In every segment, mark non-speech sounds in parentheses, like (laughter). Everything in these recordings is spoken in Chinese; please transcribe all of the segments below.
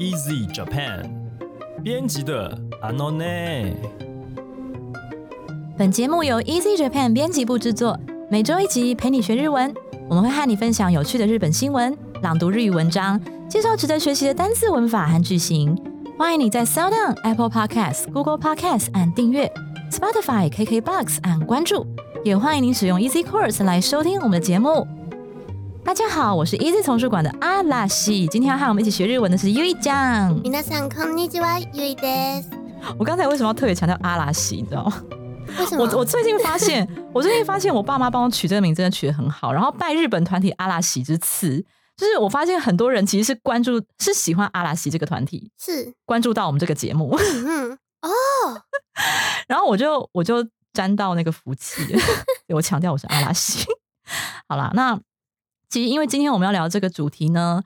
Easy Japan 编辑的 Anone。本节目由 Easy Japan 编辑部制作，每周一集陪你学日文。我们会和你分享有趣的日本新闻、朗读日语文章、介绍值得学习的单词、文法和句型。欢迎你在 Sound、Apple Podcasts、Google Podcasts 按订阅，Spotify、KKBox 按关注，也欢迎您使用 Easy Course 来收听我们的节目。大家好，我是 Easy 丛书馆的阿拉西，今天要和我们一起学日文的是 U 一酱。皆さんこんにちは、ゆいです。我刚才为什么要特别强调阿拉西？你知道吗？为什么？我我最近发现，我最近发现(laughs) 我爸妈帮我取这个名真的取得很好。然后拜日本团体阿拉西之赐，就是我发现很多人其实是关注是喜欢阿拉西这个团体，是关注到我们这个节目，嗯哦，(laughs) 然后我就我就沾到那个福气，(laughs) 我强调我是阿拉西。好啦，那 其实因为今天我们要聊这个主题呢，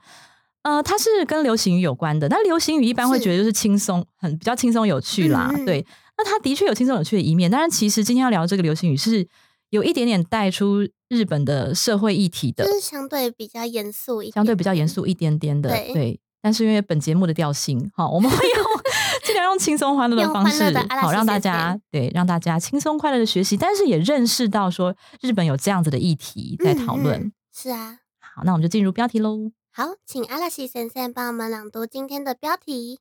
呃，它是跟流行语有关的。但流行语一般会觉得就是轻松，很比较轻松有趣啦，对。那它的确有轻松有趣的一面，但是其实今天要聊这个流行语是有一点点带出日本的社会议题的就，是相对比较严肃一点，相对比较严。肃一点点的，对对。但是因为本节目的调性，好，我们会用 (laughs) 尽量用轻松欢乐的方式好让大家对让大家轻松快乐的学习，但是也认识到说日本有这样子的议题在讨论。嗯嗯是啊，好，那我们就进入标题喽。好，请阿拉西先生帮我们朗读今天的标题。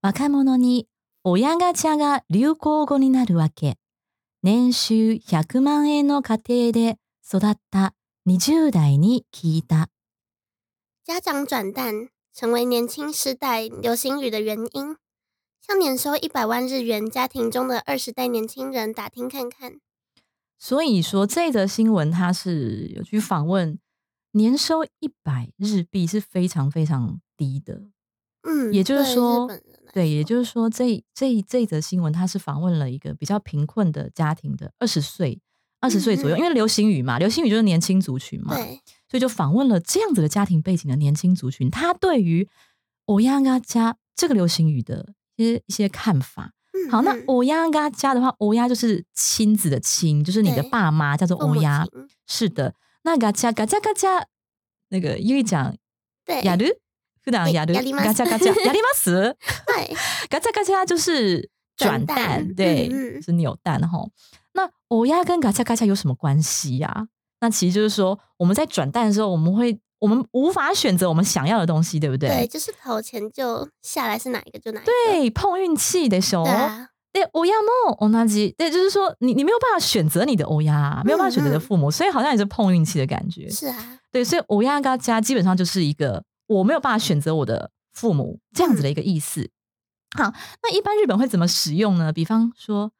若者に親ガチャが流行語になるわけ。年収100万円の家庭で育った20代に聞いた。家长转蛋成为年轻时代流行语的原因，向年收一百万日元家庭中的二十代年轻人打听看看。所以说，这则新闻它是有去访问 年收一百日币是非常非常低的。嗯，也就是说对，也就是说，这这这则新闻它是访问了一个比较贫困的家庭的二十岁。二十岁左右，嗯嗯因为流行语嘛，流行语就是年轻族群嘛，对，所以就访问了这样子的家庭背景的年轻族群，他对于“欧亚嘎家”这个流行语的一些一些看法。嗯好，那嗯“欧亚嘎家”的话，“欧亚”就是亲子的亲，就是你的爸妈叫做“父母欧亚亲”。是的，那“嘎家嘎家嘎家”那个因为讲对，やる普段やるやります嘎家嘎家やります对，嘎家嘎家就是转转蛋蛋，对，嗯嗯是扭蛋哈。那欧亚跟嘎恰嘎恰有什么关系呀、那其实就是说，我们在转蛋的时候，我们会我们无法选择我们想要的东西，对不对？对，就是投钱就下来是哪一个就哪一个。对碰运气的时候， 对啊，对欧亚梦欧那吉，对，就是说你你没有办法选择你的欧亚啊，没有办法选择你的嗯嗯父母，所以好像也是碰运气的感觉。是啊，对，所以欧亚嘎家基本上就是一个我没有办法选择我的父母这样子的一个意思。好，那一般日本会怎么使用呢？比方说，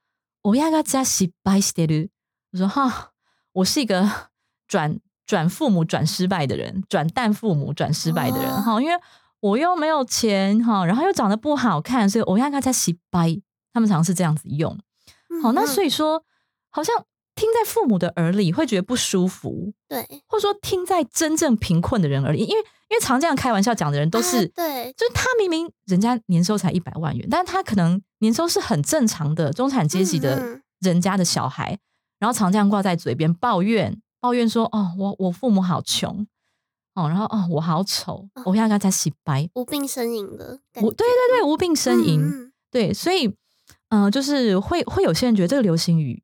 欧亚嘎家失败してる，我说哈，我是一个(laughs) 转转父母转失败的人，转蛋父母转失败的人哦哈、因为我又没有钱哈，然后又长得不好看，所以欧亚嘎家失败， 他们常常是这样子用。好，那所以以说，好像听在父母的耳里会觉得不舒服，对。或者说听在真正贫困的人耳里，因为因为常这样开玩笑讲的人都是，啊对。就是他明明人家年收才一百万元，但是他可能年收是很正常的中产阶级的人家的小孩，然后常这样挂在嘴边抱怨抱怨说，哦，我我父母好穷，哦，然后哦我好丑，哦。我要跟他洗白，无病呻吟的我对对对无病呻吟，对，所以，嗯、就是会会有些人觉得这个流行语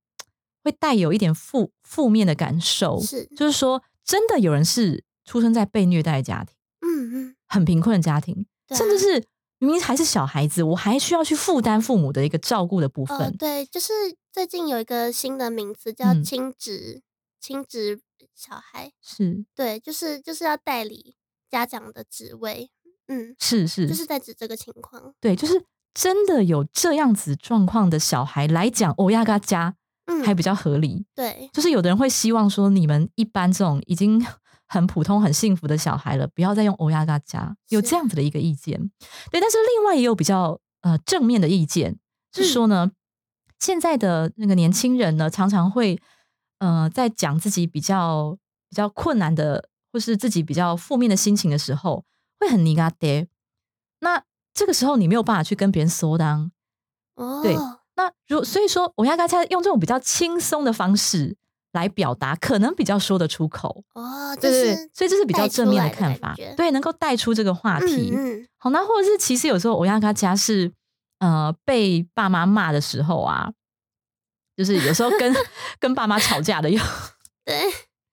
会带有一点负负面的感受，是。就是说，真的有人是出生在被虐待的家庭，嗯嗯，很贫困的家庭，对啊甚至是明明还是小孩子，我还需要去负担父母的一个照顾的部分。呃，对，就是最近有一个新的名词叫嗯。亲职亲职小孩，是。对，就是就是要代理家长的职位，嗯，是是，就是在指这个情况，对，就是真的有这样子状况的小孩来讲，欧亚嘎加嗯，还比较合理。对，就是有的人会希望说，你们一般这种已经很普通、很幸福的小孩了，不要再用欧亚嘎加，有是这样子的一个意见。对，但是另外也有比较呃正面的意见，是说呢，现在的那个年轻人呢，常常会呃在讲自己比较比较困难的，或是自己比较负面的心情的时候，会很尼嘎爹。那这个时候你没有办法去跟别人说当，哦，对那如所以说，我要跟他用这种比较轻松的方式来表达，可能比较说得出口。哦，就对对对，所以这是比较正面的看法对，能够带出这个话题。嗯嗯，好，那或者是其实有时候我亚嘎家是呃被爸妈骂的时候啊，就是有时候跟 (laughs) 跟爸妈吵架的有，对。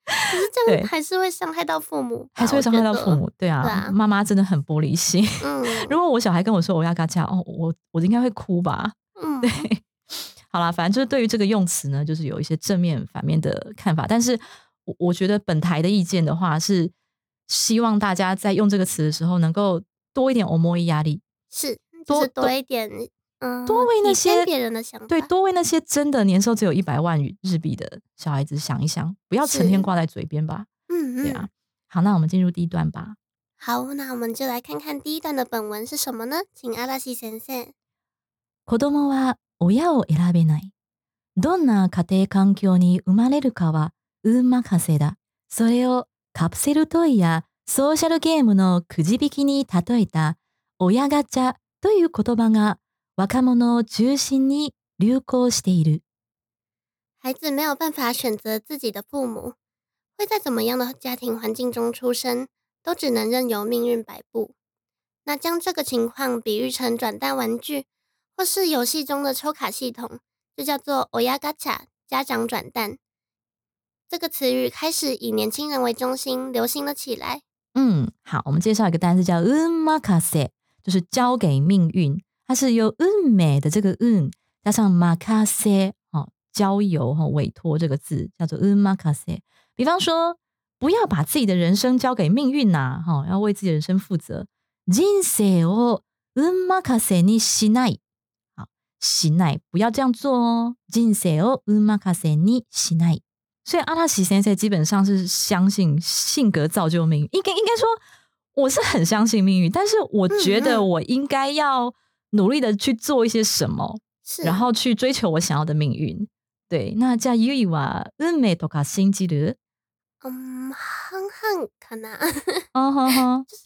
可是这对样还是会伤害到父母，还是会伤害到父母。对啊，妈妈真的很玻璃心。嗯如果我小孩跟我说我要嘎架，哦，我我应该会哭吧？嗯，对，好啦，反正就是对于这个用词呢，就是有一些正面、反面的看法。但是我我觉得本台的意见的话，是希望大家在用这个词的时候，能够多一点欧摩伊压力，是，多就是多一点，嗯，多为那些别人的想法，对，多为那些真的年收只有一百万日币的小孩子想一想，不要成天是挂在嘴边吧。嗯嗯，对啊，好，那我们进入第一段吧。好，那我们就来看看第一段的本文是什么呢？请阿拉西先生。子供は親を選べない。どんな家庭環境に生まれるかは運任せだ。それをカプセルトイやソーシャルゲームのくじ引きに例えた親ガチャという言葉が若者を中心に流行している。孩子没有办法选择自己的父母，会在怎么样的家庭环境中出生，都只能任由命运摆布。那将这个情况比喻成转蛋玩具，或是游戏中的抽卡系统，就叫做 “oya gacha” 家长转蛋。这个词语开始以年轻人为中心流行了起来。嗯，好，我们介绍一个单词叫 “un makase”，就是交给命运。 它是由 “un 美”的这个 “un 加上 “makase” 哦，交由哈、哦、委托这个字叫做 “un makase”。比方说，不要把自己的人生交给命运呐、哈、哦，要为自己的人生负责。人生を運任せにしない。好，しない，不要这样做哦。人生を運任せにしない。所以阿拉西先生基本上是相信性格造就命运，应该应该说我是很相信命运，但是我觉得嗯嗯我应该要 努力的去做一些什么，是，然后去追求我想要的命运。对，那じゃあゆいは運命とか信じる？嗯，憨憨可能(laughs) 哦吼吼，就是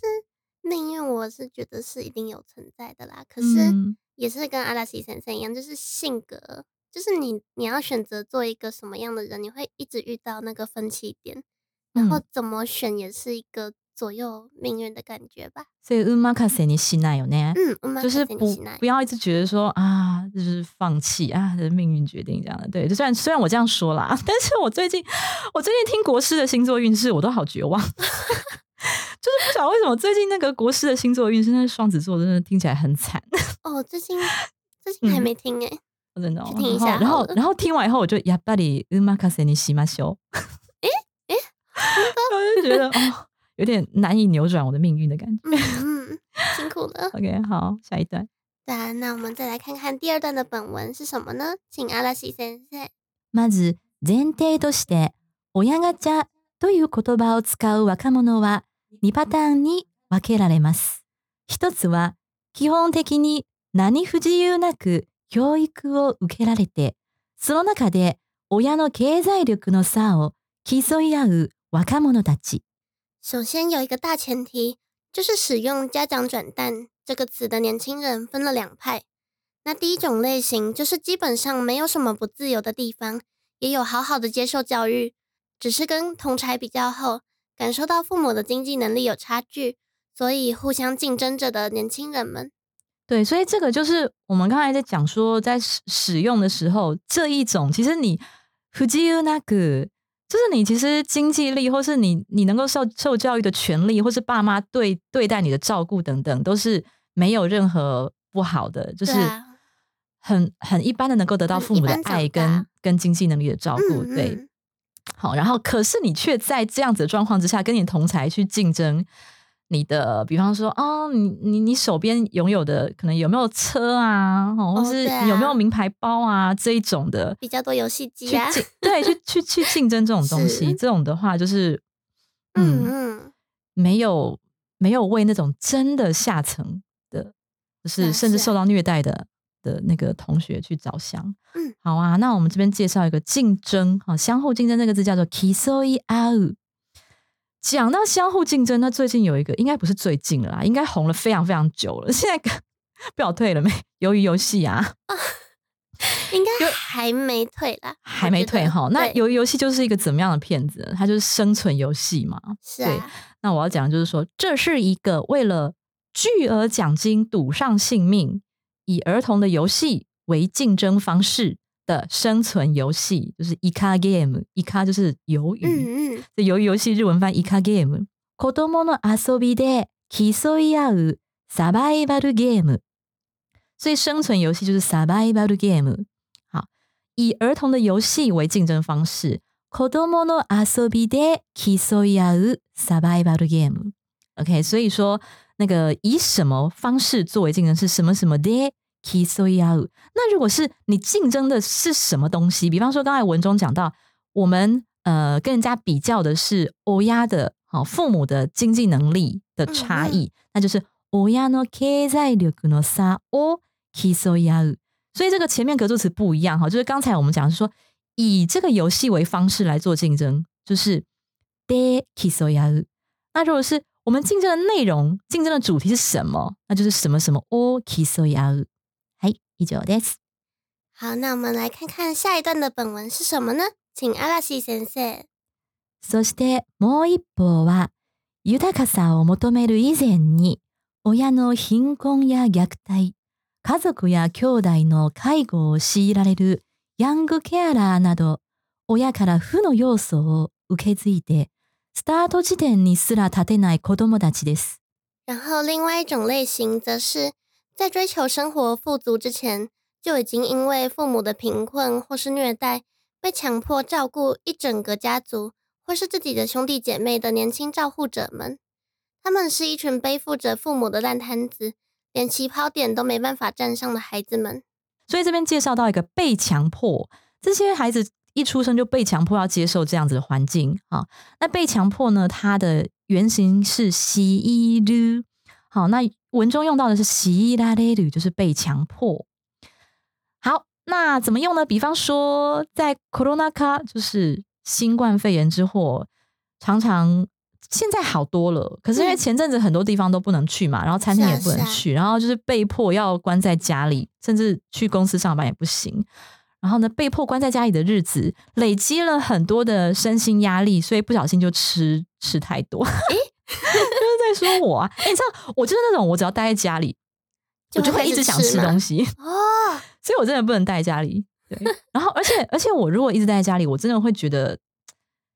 命运，我是觉得是一定有存在的啦。可是嗯也是跟阿拉西先生一样，就是性格，就是你你要选择做一个什么样的人，你会一直遇到那个分歧点，然后嗯怎么选也是一个 左右命运的感觉吧。所以運任せにしないよね。嗯，我们就是不不不要一直觉得说啊，就是放弃啊，这是命运决定这样的。对，就虽然虽然我这样说啦，(laughs) 但是我最近我最近听国师的星座运势，我都好绝望。就(laughs) 是不晓得为什么最近那个国师的星座运势，那双子座真的听起来很惨，(laughs) 哦，最近最近还嗯没听哎、真的、哦。去听一下然后然好了后然后听完以后，我就やっぱりうまかせにしましょう。诶诶我就觉得哦， 有点难以扭转我的命运的感觉。辛苦了。(laughs) OK，好，下一段。对啊，那我们再来看看第二段的本文是什么呢？请阿拉西先生。まず前提として、親ガチャという言葉を使う若者は2パターンに分けられます。一つは、基本的に何不自由なく教育を受けられて、その中で親の経済力の差を競い合う若者たち。首先有一个大前提，就是使用“家长转蛋”这个词的年轻人分了两派。那第一种类型就是基本上没有什么不自由的地方，也有好好的接受教育，只是跟同才比较后，感受到父母的经济能力有差距，所以互相竞争着的年轻人们。对，所以这个就是我们刚才在讲说，在使使用的时候，这一种其实你不自由那个，就是你其实经济力，或是你你能够受受教育的权利，或是爸妈对对待你的照顾等等，都是没有任何不好的，就是很很一般的能够得到父母的爱跟跟经济能力的照顾，嗯对。嗯好，然后可是你却在这样子的状况之下，跟你同才去竞争你的，比方说，哦，你你你手边拥有的可能有没有车啊，哦，或哦是有没有名牌包啊这一种的，比较多游戏机啊，(laughs) 去对去去去竞争这种东西，这种的话就是，嗯没有没有为那种真的下层的，就是啊甚至受到虐待的的那个同学去着想。嗯，好啊，那我们这边介绍一个竞争，好，相互竞争这个字叫做 kisoi au。讲到相互竞争，那最近有一个应该不是最近了啦，应该红了非常非常久了。现在不要 (laughs) 退了没？鱿鱼游戏啊，应该还没退啦，还没退哈。那对鱿鱼游戏就是一个怎么样的片子？它就是生存游戏嘛。是啊，那我要讲的就是说，这是一个为了巨额奖金赌上性命，以儿童的游戏为竞争方式的生存游戏就是 eka game，eka 就是鱿鱼，这鱿鱼游戏日文翻 eka game。kodomo no asobi de kisoi yau sabai bato game，所以生存游戏就是 sabai bato game。好，以儿童的游戏为竞争方式。kodomo no asobi de kisoi yau sabai bato game。OK，所以说那个以什么方式作为竞争是什么什么的？で競い合う。那如果是你竞争的是什么东西，比方说刚才文中讲到，我们呃跟人家比较的是親的好、父母的经济能力的差异，那就是親の経済力の差を競い合う。所以这个前面格助词不一样哈，就是刚才我们讲的是说以这个游戏为方式来做竞争，就是で競い合う。那如果是我们竞争的内容、竞争的主题是什么，那就是什么什么を競い合う。はい、 以上です。好，那我们来看看下一段的本文是什么呢？请阿拉西先生。そしてもう一方は、豊かさを求める以前に、親の貧困や虐待、家族や兄弟の介護を強いられるヤングケアラーなど、親から負の要素を受け継いで、スタート地点にすら立てない子供たちです。然后另外一种类型则是在追求生活富足之前，就已经因为父母的贫困或是虐待，被强迫照顾一整个家族或是自己的兄弟姐妹的年轻照护者们。他们是一群背负着父母的烂摊子，连起跑点都没办法站上的孩子们。所以这边介绍到一个被强迫，这些孩子一出生就被强迫要接受这样子的环境啊。那被强迫呢，它的原型是洗衣律，好，那文中用到的是洗衣拉勒律，就是被强迫。好，那怎么用呢？比方说，在 corona 卡，就是新冠肺炎之后，常常现在好多了，可是因为嗯前阵子很多地方都不能去嘛，然后餐厅也不能去，然后就是被迫要关在家里，甚至去公司上班也不行。然后呢，被迫关在家里的日子，累积了很多的身心压力，所以不小心就吃吃太多。诶，就是在说我啊！(laughs) 诶你知道，我就是那种我只要待在家里，我就会一直想吃东西西，哦。(laughs) 所以我真的不能待在家里。对，然后而且而且我如果一直待在家里，我真的会觉得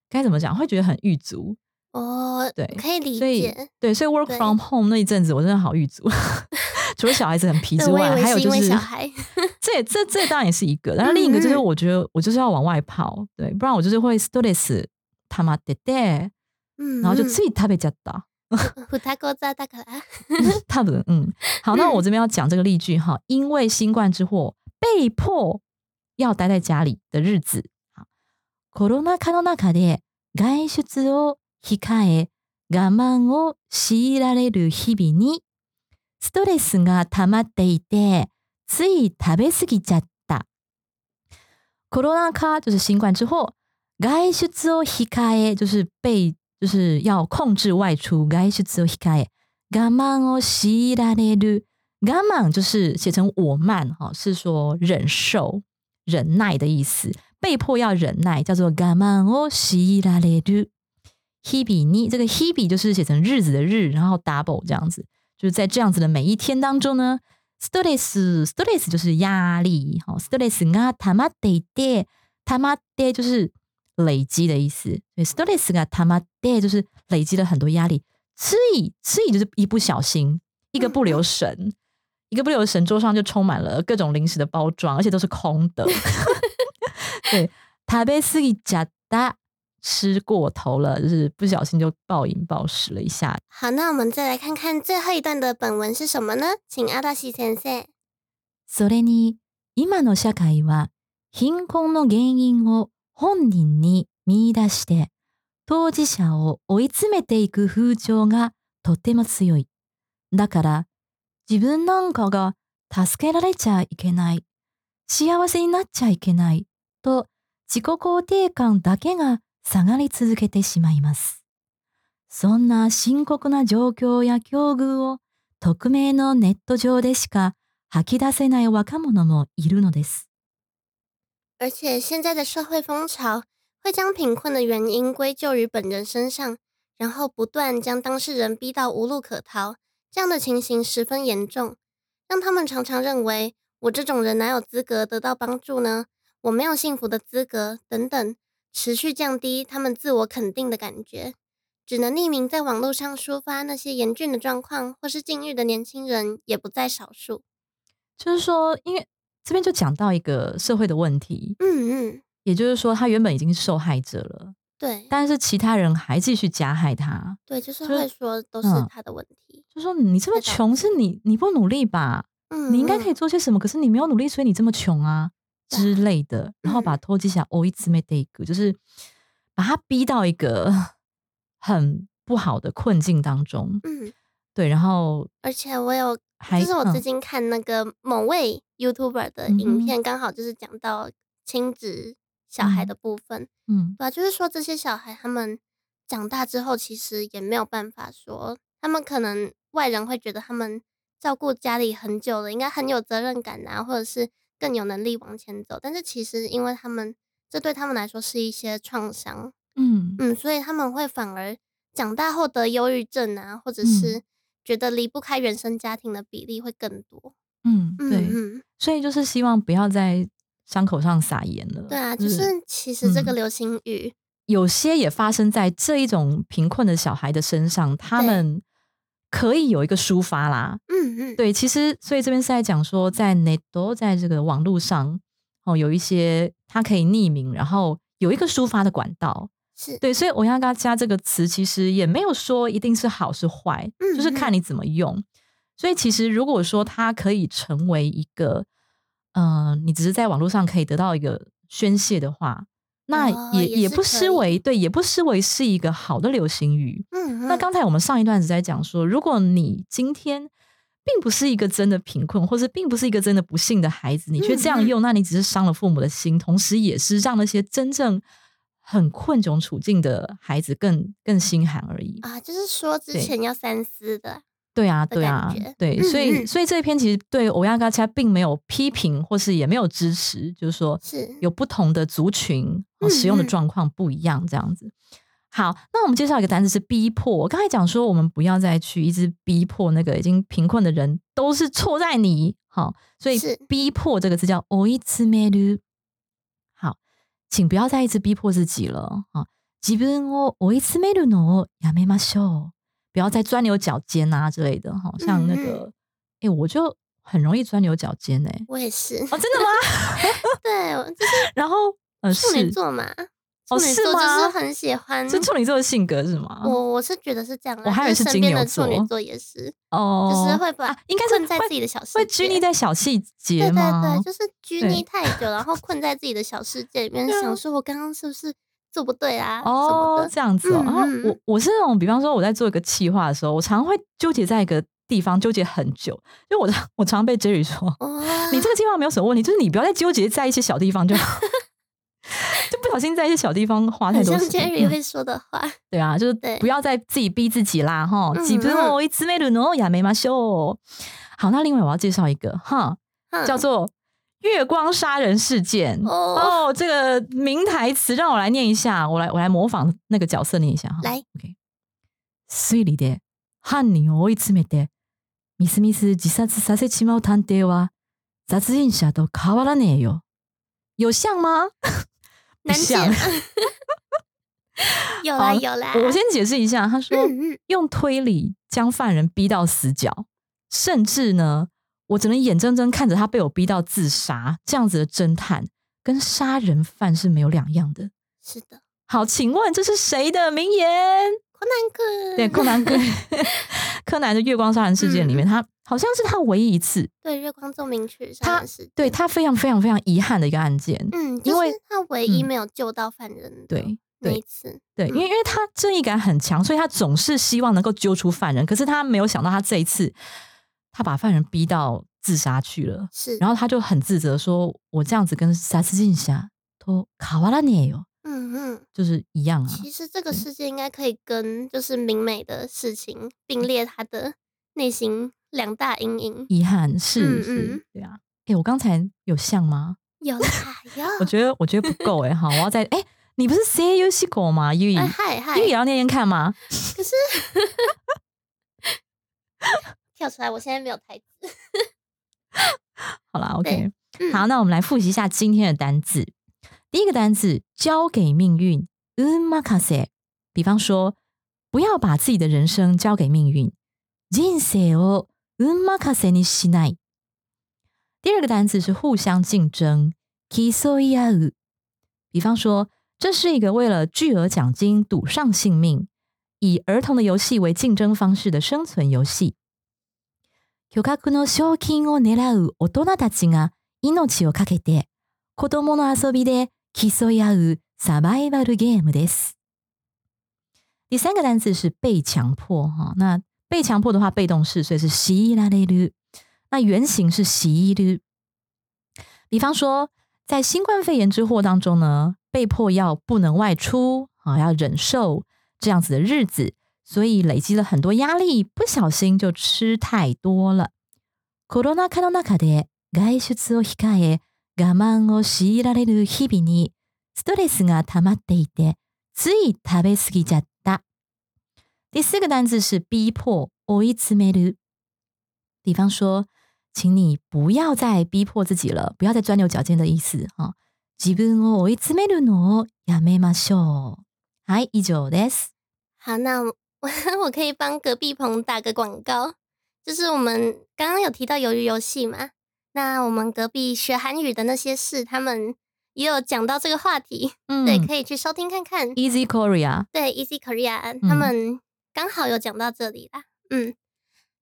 该怎么讲，会觉得很狱足。哦，对可以理所以解。对，所以 work from home 那一阵子，我真的好狱足。(laughs) 除了小孩子很皮，之外，还有就是小孩。这这这当然也是一个，然后另一个就是我觉得我就是要往外跑，对，不然我就是会 stress 他妈的的，嗯，然后就自己特别加大。ふ(laughs) たござだから。(laughs) 他们嗯，好，那我这边要讲这个例句哈，因为新冠之祸被迫要待在家里的日子。好，コロナ禍の中で外出を控え我慢を強いられる日々にストレスが溜まっていてつい食べ過ぎちゃった。コロナ禍就是新冠之后，外出を控え就是被 就是要控制外出，外出を控え我慢を強いられる。我慢就是写成我慢哈，是说忍受、忍耐的意思，被迫要忍耐，叫做我慢を強いられる。日々に这个日々就是写成日子的日，然后 double 这样子，就是在这样子的每一天当中呢，stress stress 就是压力，哈，stress が溜まっていて，溜まって就是 累积的意思，所以 stress が溜まって就是累积了很多压力。吃以吃以就是一不小心，一个不留神，一个不留神，桌上就充满了各种零食的包装，而且都是空的。(laughs) 对，食べ過ぎちゃった，吃过头了，就是不小心就暴饮暴食了一下。好，那我们再来看看最后一段的本文是什么呢？请阿大西先生。それに今の社会は貧困の原因を 本人に見出して当事者を追い詰めていく風潮がとても強い。だから自分なんかが助けられちゃいけない、幸せになっちゃいけないと自己肯定感だけが下がり続けてしまいます。そんな深刻な状況や境遇を匿名のネット上でしか吐き出せない若者もいるのです。而且现在的社会风潮会将贫困的原因归咎于本人身上，然后不断将当事人逼到无路可逃，这样的情形十分严重，让他们常常认为我这种人哪有资格得到帮助呢？我没有幸福的资格等等，持续降低他们自我肯定的感觉。只能匿名在网络上抒发那些严峻的状况或是境遇的年轻人也不在少数。就是说，因为这边就讲到一个社会的问题，嗯嗯，也就是说，他原本已经是受害者了，对。但是其他人还继续加害他，对，就是就是会说都是嗯他的问题。就说你这么穷，是你你不努力吧？嗯，你应该可以嗯。做些什么，可是你没有努力，所以你这么穷啊之类的，然后把。嗯拖机下哦一次没得一个，就是把他逼到一个很不好的困境当中，嗯，对，然后而且我有，还就是我最嗯。近看那个某位 YouTuber 的影片，刚好就是讲到亲子小孩嗯的部分，嗯。对啊，就是说这些小孩他们长大之后，其实也没有办法说，他们可能外人会觉得他们照顾家里很久了，应该很有责任感啊，或者是更有能力往前走。但是其实因为他们这对他们来说是一些创伤，嗯。嗯，所以他们会反而长大后得忧郁症啊，或者嗯。是觉得离不开原生家庭的比例会更多。嗯，嗯对，嗯，所以就是希望不要在伤口上撒盐了。对啊，就是其实这个嗯流行语，有些也发生在这一种贫困的小孩的身上，他对们可以有一个抒发啦。嗯嗯，对，其实所以这边是在讲说，在 Neto 在这个网络上哦，有一些他可以匿名，然后有一个抒发的管道。是，对，所以我要加加这个词，其实也没有说一定是好是坏，嗯就是看你怎么用。所以其实如果说它可以成为一个，呃，你只是在网络上可以得到一个宣泄的话，那哦也、也不失为对，也不失为是一个好的流行语。嗯，嗯。那刚才我们上一段子在讲说，如果你今天并不是一个真的贫困，或是并不是一个真的不幸的孩子，你却这样嗯嗯。用，那你只是伤了父母的心，同时也是让那些真正很困窘处境的孩子更更心寒而已。啊，就是说之前要三思的，对啊，对啊，对，嗯所以嗯所以这一篇其实对欧亚嘎恰并没有批评，或是也没有支持，就是说是有不同的族群使用的嗯状况不一样，这样子。好，那我们介绍一个单词是逼迫。我刚才讲说，我们不要再去一直逼迫那个已经贫困的人，都是错在你。好，所以是逼迫这个字叫 o i t s m e 请不要再一直逼迫自己了啊！自分を追い詰めるのをやめましょう。不要再钻牛角尖啊之类的，哈，像那嗯个，哎、我就很容易钻牛角尖哎、我也是，哦，真的吗？(laughs) 对，我就是(laughs) 然后呃，处女是座嘛， 哦处女座就是很喜欢。是处女座的性格是吗？我我是觉得是这样啦，我还以为就是身金牛边的处女座座也是，哦，就是会把啊应该是困在自己的小世界，会拘泥在小细节对对？对，就是拘泥太久，然后困在自己的小世界里面，想说我刚刚是不是做不对啊哦的，。这样子哦。嗯然后嗯我我是那种，比方说我在做一个企划的时候，我常会纠结在一个地方，纠结很久。因为我常我常被 Jerry 说，哇，你这个计划没有什么问题，就是你不要再纠结在一些小地方就好。就不小心在一些小地方花太很像多时间。 Jerry 嗯会说的话，(laughs) 对啊，就是对不要再自己逼自己啦，哈。嗯自分を追い詰めるのをやめましょう。好，那另外我要介绍一个哈，哼叫做月光杀人事件。哦哦，这个名台词让我来念一下，我来我来模仿那个角色念一下哈。来，OK。推理で犯人を追い詰めてみすみす自殺させちまう探偵は殺人者と変わらねえよ。有像吗？ 不难像解。(laughs) 有啦有啦，我先解释一下，他说、用推理将犯人逼到死角，甚至呢，我只能眼睁睁看着他被我逼到自杀，这样子的侦探跟杀人犯是没有两样的。是的，好，请问这是谁的名言？柯南哥，对，柯南哥，(laughs) 柯南的月光杀人事件里面，他好像是他唯一一次，对月光奏鸣曲他杀人事件，对他非常非常非常遗憾的一个案件。嗯，因为他唯一嗯没有救到犯人对那对一次，对，嗯因为因为他正义感很强，所以他总是希望能够揪出犯人。可是他没有想到，他这一次他把犯人逼到自杀去了，是，然后他就很自责说：“我这样子跟杀死进下都卡瓦拉涅哟，嗯嗯，就是一样啊。其实这个世界应该可以跟就是明美的事情并列他的内心两大阴影。遗憾是嗯是嗯，对啊。哎，我刚才有像吗？有啦有。我觉得我觉得不够哎，好，我要再哎，你不是 say you 西狗吗？优怡，哎嗨嗨优怡也要念念看吗？可是 (laughs) 跳出来，我现在没有台词。好啦 o k (laughs) 嗯好，那我们来复习一下今天的单字。第一个单字交给命运 u m a k a s e 比方说，不要把自己的人生交给命运。人生を運任せにしない。第二个单词是互相竞争 競い合う。比方说，这是一个为了巨额奖金赌上性命，以儿童的游戏为竞争方式的生存游戏。巨額の賞金を狙う大人たちが命をかけて子供の遊びで 競い合うサバイバルゲームです。第三个单词是被强迫哈，那被强迫的话，被动式，所以是強いられる。那原型是強いる。比方说，在新冠肺炎之祸当中呢，被迫要不能外出啊，要忍受这样子的日子，所以累积了很多压力，不小心就吃太多了。コロナ禍の中で外出を控え、 我慢を強いられる日々にストレスが溜まっていて、つい食べ過ぎちゃった。第四个单字是逼迫，追い詰める。比方说，请你不要再逼迫自己了，不要再钻牛角尖的意思啊。自分を追い詰めるのをやめましょう。はい、以上です。好，那我 (laughs) 我可以帮隔壁棚打个广告，就是我们刚刚有提到鱿鱼游戏嘛，那我们隔壁学韩语的那些事，他们也有讲到这个话题，嗯对，可以去收听看看。Easy Korea，对，Easy Korea 嗯他们刚好有讲到这里啦。嗯，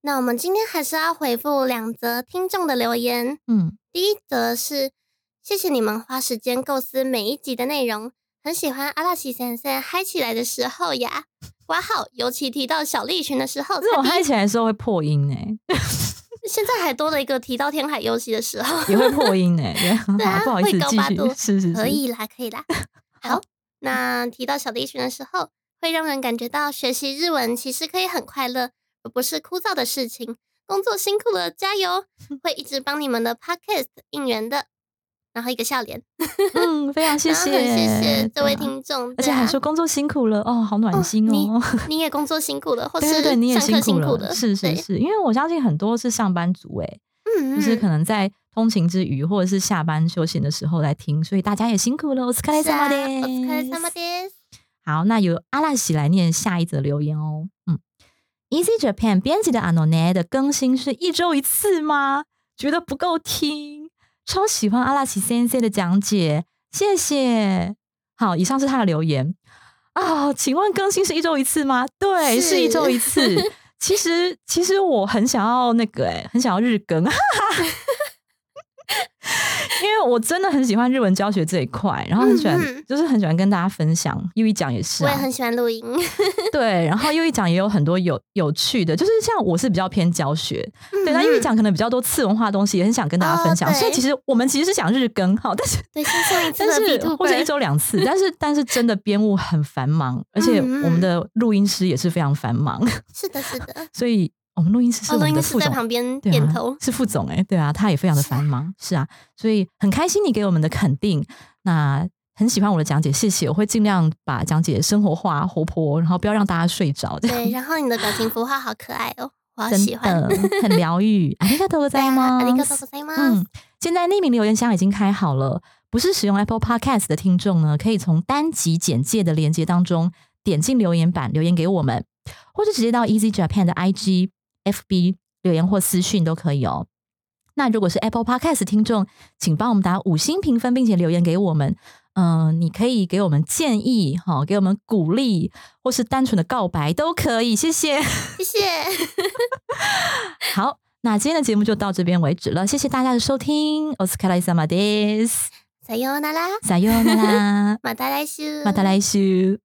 那我们今天还是要回复两则听众的留言。嗯第一则是谢谢你们花时间构思每一集的内容，很喜欢阿拉西先生嗨起来的时候呀。挂号，尤其提到小栗群的时候，这种嗨起来的时候会破音哎、现在还多了一个提到天海游戏的时候，也会破音 (laughs) 哎、不好意思会，高继续八度，是是是，可以啦，可以啦。好，那提到小栗群的时候，会让人感觉到学习日文其实可以很快乐，而不是枯燥的事情。工作辛苦了，加油！(laughs) 会一直帮你们的 podcast 应援的。然后一个笑脸，嗯，非常谢然后谢，很谢谢这位对啊听众，而且对啊还说工作辛苦了哦，好暖心你哦。(laughs) 你也工作辛苦了，或对是对对，你也上课辛苦了，苦的，是是对，是，因为我相信很多是上班族哎，嗯，就是可能能在通勤之余或者是下班休闲的时候来听，所以大家也辛苦了。我是克莱萨马是啊お疲れ様的。です。好，那由阿拉喜来念下一则留言哦。嗯，Easy Japan 编辑的 Anone 的更新是一周一次吗？觉得不够听， 超喜欢阿拉喜先生的讲解，谢谢。好，以上是他的留言啊。请问更新是一周一次吗？对，是一周一次。(laughs) 其实，其实我很想要那个、欸，很想要日更，因为我真的很喜欢日文教学这一块，然后很喜欢，就是很喜欢跟大家分享。又一讲也是啊，我也很喜欢录音，(laughs) (laughs) 对，然后又一讲也有很多有有趣的，就是像我是比较偏教学，对，那嗯。优一讲可能比较多次文化的东西，也很想跟大家分享。哦所以其实我们其实是想日更哈，但是对，像上一次 (laughs) 但是或者一周两次，但是但是真的编务很繁忙，而且我们的录音师也是非常繁忙，是的，是的，所以我们录音师是哦，我录音师在们的副总。旁边对啊点头，，是副总哎、对啊，他也非常的是啊繁忙，是啊，所以很开心你给我们的肯定，那很喜欢我的讲解，谢谢，我会尽量把讲解生活化、活泼，然后不要让大家睡着，这样对，然后你的表情符号好可爱哦，我好真喜欢。的很疗愈。(laughs) ありがとうご对啊，ざいます。ありがとうございます。嗯，现在匿名留言箱已经开好了，不是使用 Apple Podcast 的听众呢，可以从单集简介的连接当中点进留言板留言给我们，或者直接到 Easy Japan 的 IG、 FB 留言或私讯都可以哦。那如果是 Apple Podcast 听众，请帮我们打五星评分，并且留言给我们。嗯、你可以给我们建议，哈、给我们鼓励，或是单纯的告白都可以，谢谢。谢谢，(laughs) 好，那今天的节目就到这边为止了，谢谢大家的收听，我是卡拉伊萨马です。さようなら，さようなら。また来週，また来週。